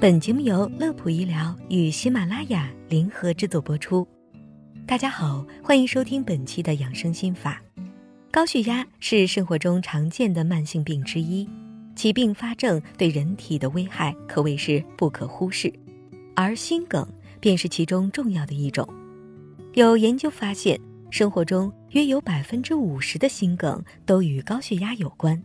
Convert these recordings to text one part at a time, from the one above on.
本节目由乐普医疗与喜马拉雅联合制作播出。大家好，欢迎收听本期的养生心法。高血压是生活中常见的慢性病之一，其并发症对人体的危害可谓是不可忽视，而心梗便是其中重要的一种。有研究发现，生活中约有百分之五十的心梗都与高血压有关，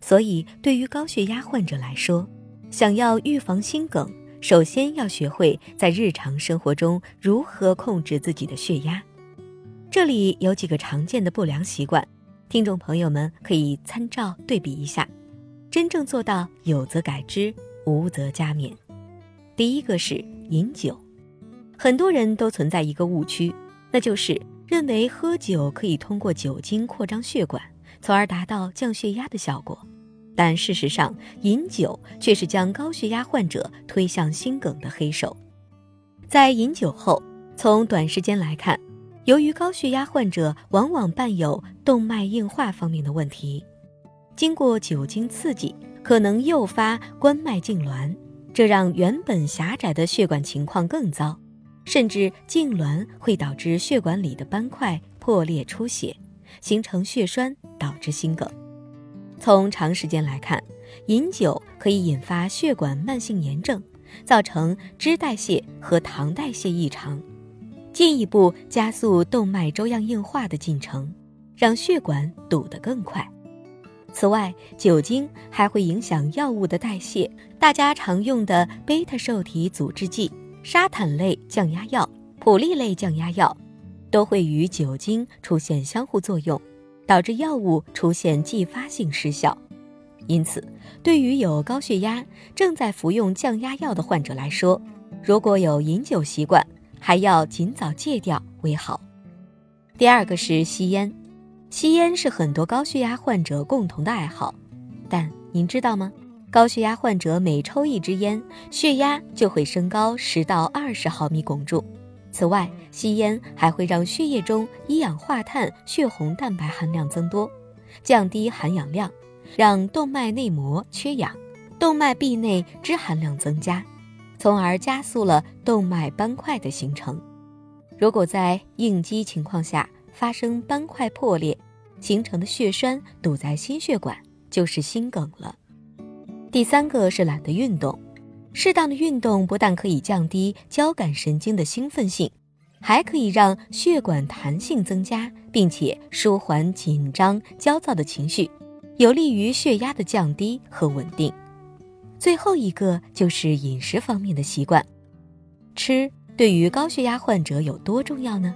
所以对于高血压患者来说，想要预防心梗，首先要学会在日常生活中如何控制自己的血压。这里有几个常见的不良习惯，听众朋友们可以参照对比一下，真正做到有则改之，无则加勉。第一个是饮酒，很多人都存在一个误区，那就是认为喝酒可以通过酒精扩张血管，从而达到降血压的效果。但事实上，饮酒却是将高血压患者推向心梗的黑手。在饮酒后，从短时间来看，由于高血压患者往往伴有动脉硬化方面的问题，经过酒精刺激，可能诱发冠脉痉挛，这让原本狭窄的血管情况更糟，甚至痉挛会导致血管里的斑块破裂出血，形成血栓，导致心梗。从长时间来看，饮酒可以引发血管慢性炎症，造成脂代谢和糖代谢异常，进一步加速动脉粥样硬化的进程，让血管堵得更快。此外，酒精还会影响药物的代谢，大家常用的贝塔受体阻滞剂、沙坦类降压药、普利类降压药，都会与酒精出现相互作用。导致药物出现继发性失效，因此，对于有高血压、正在服用降压药的患者来说，如果有饮酒习惯，还要尽早戒掉为好。第二个是吸烟，吸烟是很多高血压患者共同的爱好，但您知道吗？高血压患者每抽一支烟，血压就会升高十到二十毫米汞柱。此外，吸烟还会让血液中一氧化碳血红蛋白含量增多，降低含氧量，让动脉内膜缺氧，动脉壁内脂含量增加，从而加速了动脉斑块的形成。如果在应激情况下发生斑块破裂，形成的血栓堵在心血管，就是心梗了。第三个是懒得运动。适当的运动不但可以降低交感神经的兴奋性，还可以让血管弹性增加，并且舒缓紧张、焦躁的情绪，有利于血压的降低和稳定。最后一个就是饮食方面的习惯，吃对于高血压患者有多重要呢？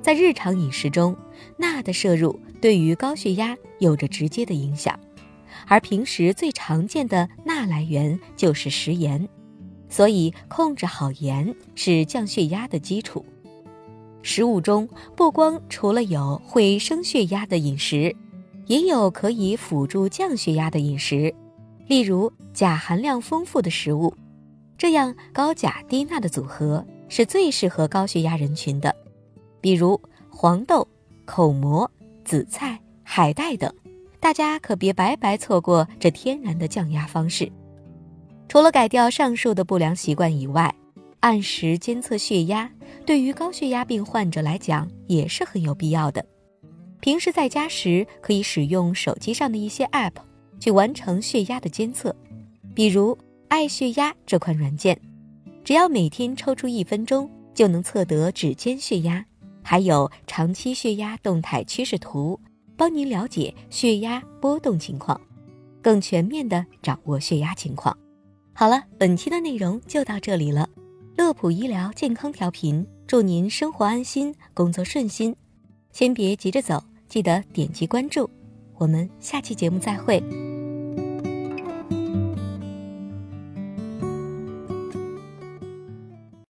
在日常饮食中，钠的摄入对于高血压有着直接的影响。而平时最常见的钠来源就是食盐，所以控制好盐是降血压的基础。食物中不光除了有会升血压的饮食，也有可以辅助降血压的饮食，例如钾含量丰富的食物，这样高钾低钠的组合是最适合高血压人群的，比如黄豆、口蘑、紫菜、海带等。大家可别白白错过这天然的降压方式。除了改掉上述的不良习惯以外，按时监测血压对于高血压病患者来讲也是很有必要的。平时在家时，可以使用手机上的一些 App 去完成血压的监测，比如爱血压这款软件，只要每天抽出一分钟，就能测得指尖血压，还有长期血压动态趋势图。帮您了解血压波动情况，更全面的掌握血压情况。好了，本期的内容就到这里了。乐普医疗健康调频，祝您生活安心，工作顺心。先别急着走，记得点击关注。我们下期节目再会。